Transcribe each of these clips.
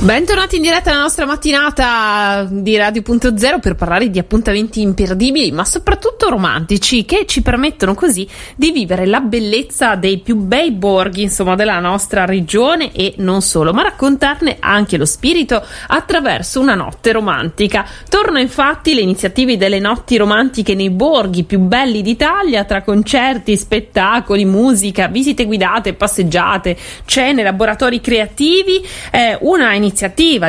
Bentornati in diretta alla nostra mattinata di Radio.0 per parlare di appuntamenti imperdibili, ma soprattutto romantici, che ci permettono così di vivere la bellezza dei più bei borghi, insomma, della nostra regione e non solo, ma raccontarne anche lo spirito attraverso una notte romantica. Torno infatti le iniziative delle notti romantiche nei borghi più belli d'Italia, tra concerti, spettacoli, musica, visite guidate, passeggiate, cene laboratori creativi, è una iniziativa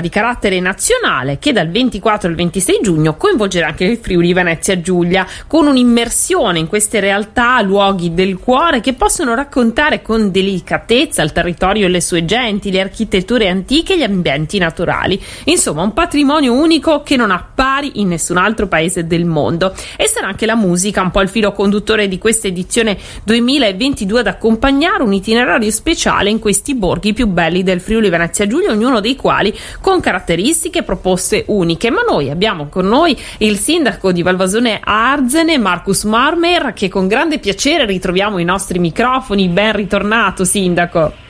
di carattere nazionale che dal 24 al 26 giugno coinvolgerà anche il Friuli Venezia Giulia con un'immersione in queste realtà, luoghi del cuore che possono raccontare con delicatezza il territorio e le sue genti, le architetture antiche e gli ambienti naturali. Insomma, un patrimonio unico che non ha pari in nessun altro paese del mondo. E sarà anche la musica un po' il filo conduttore di questa edizione 2022 ad accompagnare un itinerario speciale in questi borghi più belli del Friuli Venezia Giulia, ognuno dei quali con caratteristiche e proposte uniche. Ma noi abbiamo con noi il sindaco di Valvasone Arzene, Marcus Marmer, che con grande piacere ritroviamo i nostri microfoni. Ben ritornato, sindaco.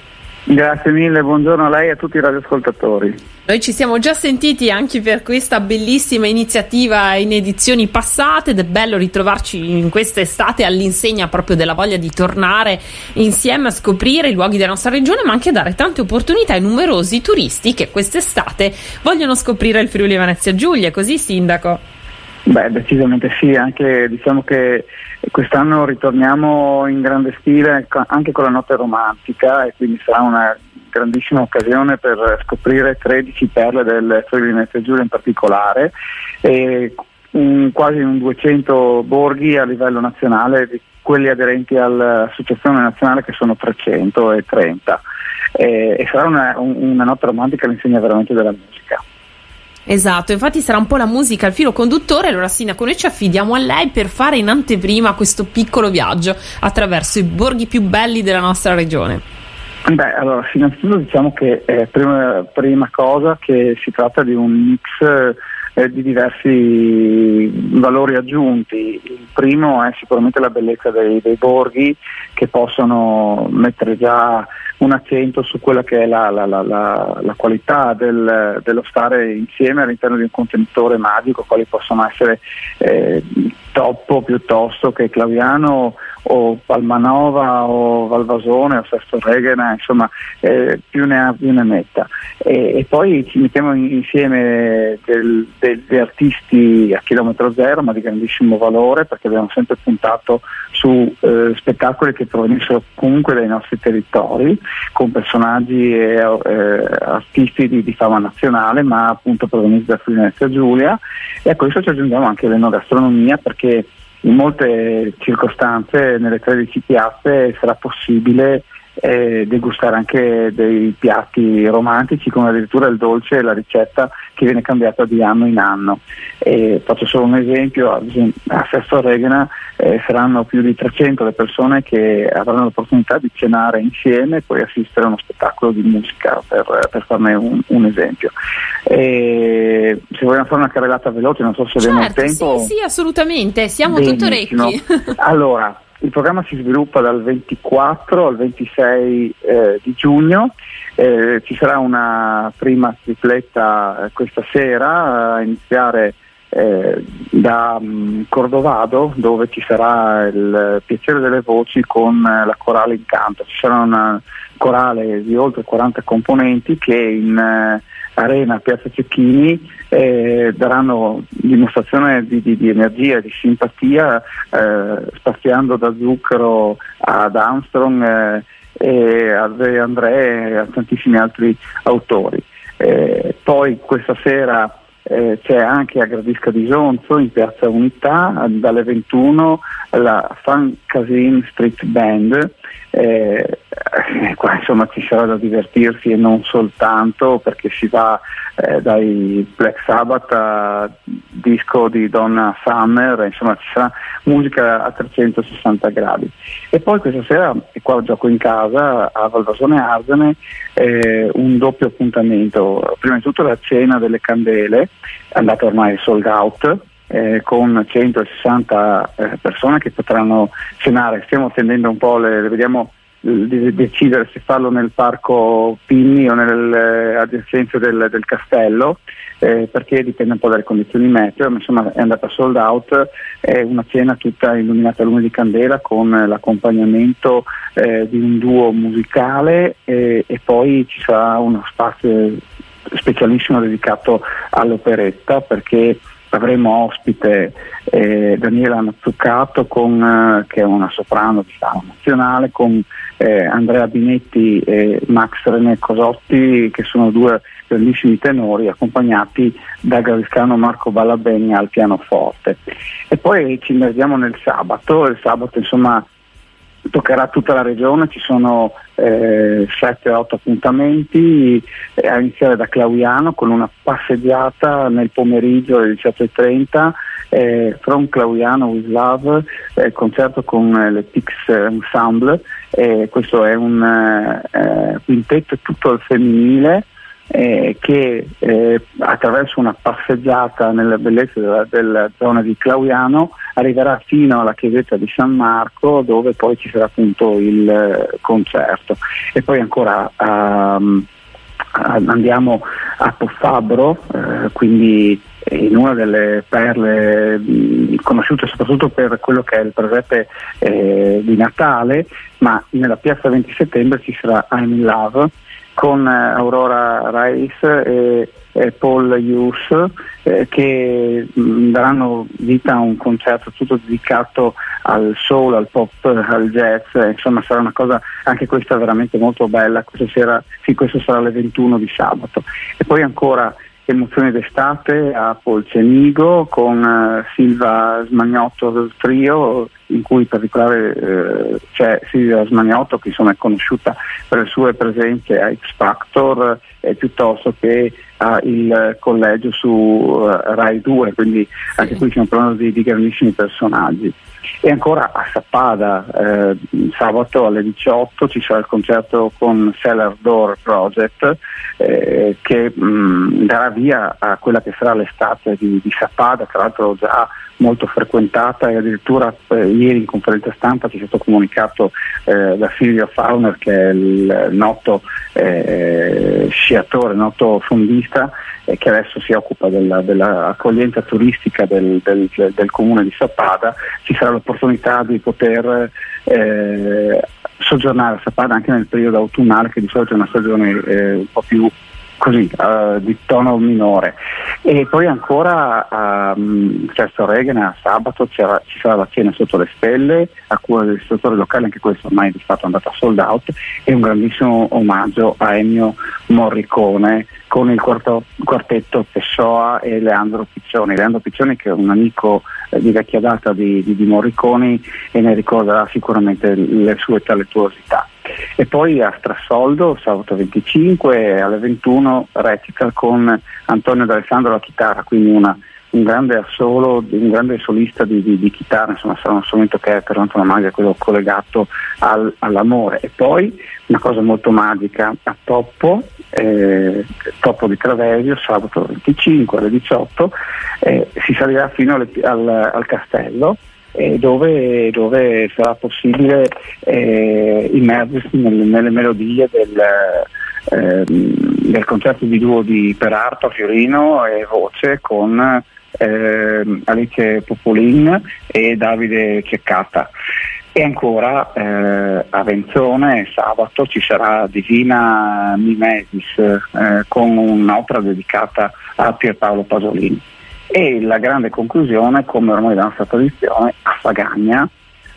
Grazie mille, buongiorno a lei e a tutti i radioascoltatori. Noi ci siamo già sentiti anche per questa bellissima iniziativa in edizioni passate ed è bello ritrovarci in quest'estate all'insegna proprio della voglia di tornare insieme a scoprire i luoghi della nostra regione, ma anche dare tante opportunità ai numerosi turisti che quest'estate vogliono scoprire il Friuli Venezia Giulia. Così, Sindaco? Beh, decisamente sì, anche diciamo che quest'anno ritorniamo in grande stile anche con la notte romantica e quindi sarà una grandissima occasione per scoprire 13 perle del Friuli Venezia Giulia in particolare e un, quasi un 200 borghi a livello nazionale di quelli aderenti all'Associazione Nazionale che sono 330 e, e sarà una, una notte romantica all'insegna veramente della musica. Esatto, infatti sarà un po' la musica il filo conduttore, allora Sindaco noi ci affidiamo a lei per fare in anteprima questo piccolo viaggio attraverso i borghi più belli della nostra regione. Beh, allora, innanzitutto diciamo che eh, prima, prima, cosa che si tratta di un mix eh, di diversi valori aggiunti. Il primo è sicuramente la bellezza dei, dei borghi che possono mettere già un accento su quella che è la, la, la, la qualità del, dello stare insieme all'interno di un contenitore magico, quali possono essere eh, Toppo piuttosto che Claviano o Palmanova o Valvasone o Sesto Regena, insomma eh, più ne ha più ne metta. E, e poi ci mettiamo insieme degli artisti a chilometro zero ma di grandissimo valore perché abbiamo sempre puntato su eh, spettacoli che provenissero comunque dai nostri territori con personaggi e eh, artisti di, di, fama nazionale ma appunto provenienti da Friuli Giulia e a questo ci aggiungiamo anche l'enogastronomia perché in molte circostanze nelle 13 piazze sarà possibile eh, degustare anche dei piatti romantici come addirittura il dolce e la ricetta che viene cambiata di anno in anno. E faccio solo un esempio, a Sesto Regena eh, saranno più di 300 le persone che avranno l'opportunità di cenare insieme e poi assistere a uno spettacolo di musica per, per farne un, un esempio. E se vogliamo fare una carrellata veloce, non so se certo, abbiamo tempo. Sì, sì, assolutamente, siamo tutto orecchi. allora, il programma si sviluppa dal 24 al 26 eh, di giugno, eh, ci sarà una prima tripletta eh, questa sera a iniziare eh, da um, Cordovado dove ci sarà il piacere delle voci con eh, la corale Incanto. Ci sarà una corale di oltre 40 componenti che in eh, Arena Piazza Cecchini eh, daranno dimostrazione di, di, di, energia di simpatia eh, spaziando da Zucchero ad Armstrong e a André e a tantissimi altri autori. Poi questa sera eh, c'è anche a Gradisca di Sonzo in Piazza Unità dalle 21 la Fan Casin Street Band eh, qua insomma ci sarà da divertirsi e non soltanto perché si va eh, dai Black Sabbath a disco di Donna Summer, insomma ci sarà musica a 360 gradi. E poi questa sera, e qua gioco in casa, a Valvasone Arzene, eh, un doppio appuntamento. Prima di tutto la cena delle candele, andata ormai sold out, eh, con 160 eh, persone che potranno cenare. Stiamo attendendo un po', le, le vediamo di decidere se farlo nel parco Pinni o nelle adiacenze del, del castello eh, perché dipende un po' dalle condizioni meteo, ma insomma è andata sold out, è una cena tutta illuminata a lume di candela con l'accompagnamento eh, di un duo musicale eh, e poi ci sarà uno spazio specialissimo dedicato all'operetta perché avremo ospite eh, Daniela Mazzuccato con, eh, che è una soprano di fama nazionale con eh, Andrea Binetti e Max René Cosotti che sono due grandissimi tenori accompagnati da Gaviscano Marco Ballabeni al pianoforte. E poi ci immergiamo nel sabato, il sabato insomma toccherà tutta la regione, ci sono eh, 7-8 appuntamenti, eh, a iniziare da Clauiano con una passeggiata nel pomeriggio alle 17.30 eh, From Clauiano with Love, eh, concerto con eh, le Pix Ensemble, questo è un eh, quintetto tutto al femminile eh, che eh, attraverso una passeggiata nelle bellezze della, della, zona di Clauiano arriverà fino alla chiesetta di San Marco dove poi ci sarà appunto il eh, concerto. E poi ancora um, andiamo a Poffabro eh, quindi in una delle perle mh, conosciute soprattutto per quello che è il presepe eh, di Natale ma nella piazza 20 settembre ci sarà I'm in Love con eh, Aurora Rice e, e Paul Hughes eh, che mh, mm, daranno vita a un concerto tutto dedicato al soul, al pop, al jazz, insomma sarà una cosa anche questa veramente molto bella, questa sera, sì, questo sarà alle 21 di sabato. E poi ancora Emozioni d'estate a Polcenigo con uh, Silva Smagnotto del trio in cui in particolare uh, c'è Silvia Smagnotto che insomma è conosciuta per le sue presenze a X Factor eh, piuttosto che al collegio su Rai 2 quindi anche qui stiamo parlando di, di grandissimi personaggi. E ancora a Sappada eh, sabato alle 18 ci sarà il concerto con Cellar Door Project eh, che mh, mm, darà via a quella che sarà l'estate di, di Sappada, tra l'altro già molto frequentata e addirittura eh, ieri in conferenza stampa ci è stato comunicato eh, da Silvio Fauner che è il noto eh, sciatore, noto fondista eh, che adesso si occupa della, dell'accoglienza turistica del, del, del, comune di Sappada, ci sarà l'opportunità di poter eh, soggiornare a Sappada anche nel periodo autunnale che di solito è una stagione eh, un po' più così, uh, di tono minore. E poi ancora a um, Sesto Regan a sabato ci sarà la cena sotto le stelle a cura del settore locale, anche questo ormai di fatto è andata sold out, e un grandissimo omaggio a Ennio Morricone con il quarto, quartetto Pessoa e Leandro Piccioni. Leandro Piccioni che è un amico eh, di vecchia data di, di, di Morriconi e ne ricorderà sicuramente le sue talentuosità. E poi a Strassoldo, sabato 25 alle 21 recital con Antonio D'Alessandro alla chitarra, quindi una, un grande assolo, un grande solista di, di, di, chitarra, insomma sarà uno strumento che è per quanto la quello collegato al, all'amore. E poi una cosa molto magica a Toppo, eh, Toppo di Travesio, sabato 25 alle 18, eh, si salirà fino alle, al, al castello eh, dove, dove, sarà possibile eh, immergersi nelle, nelle, melodie del, eh, del, concerto di duo di Perarto, Fiorino e voce con ehm, Alice Popolin e Davide Ceccata. E ancora eh, a Venzone sabato ci sarà Divina Mimesis eh, con un'opera dedicata a Pierpaolo Pasolini. E la grande conclusione, come ormai la nostra tradizione, a Fagagna,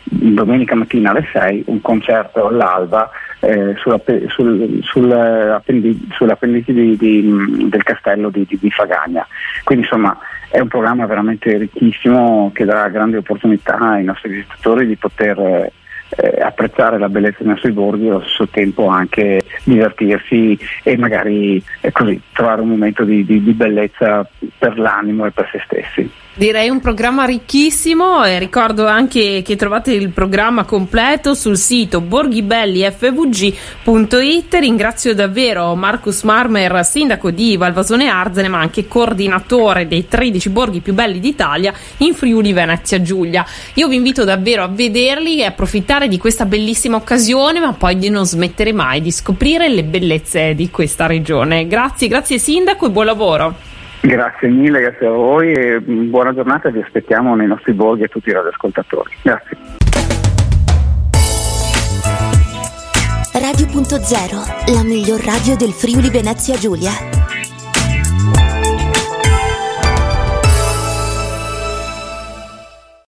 domenica mattina alle 6, un concerto all'alba eh, sull'appendice sull di, di, del castello di, di, Fagagna. Quindi insomma è un programma veramente ricchissimo che darà grandi opportunità ai nostri visitatori di poter eh, apprezzare la bellezza dei nostri borghi e allo stesso tempo anche divertirsi e magari eh, così trovare un momento di, di, di bellezza per l'animo e per se stessi. Direi un programma ricchissimo e ricordo anche che trovate il programma completo sul sito borghibellifvg.it. Ringrazio davvero Marcus Marmer, sindaco di Valvasone Arzene, ma anche coordinatore dei 13 borghi più belli d'Italia in Friuli Venezia Giulia. Io vi invito davvero a vederli e approfittare approfittare di questa bellissima occasione, ma poi di non smettere mai di scoprire le bellezze di questa regione. Grazie, grazie Sindaco e buon lavoro. Grazie mille, grazie a voi e buona giornata, vi aspettiamo nei nostri borghi e tutti i radioascoltatori. Grazie. Radio.0, la miglior radio del Friuli Venezia Giulia.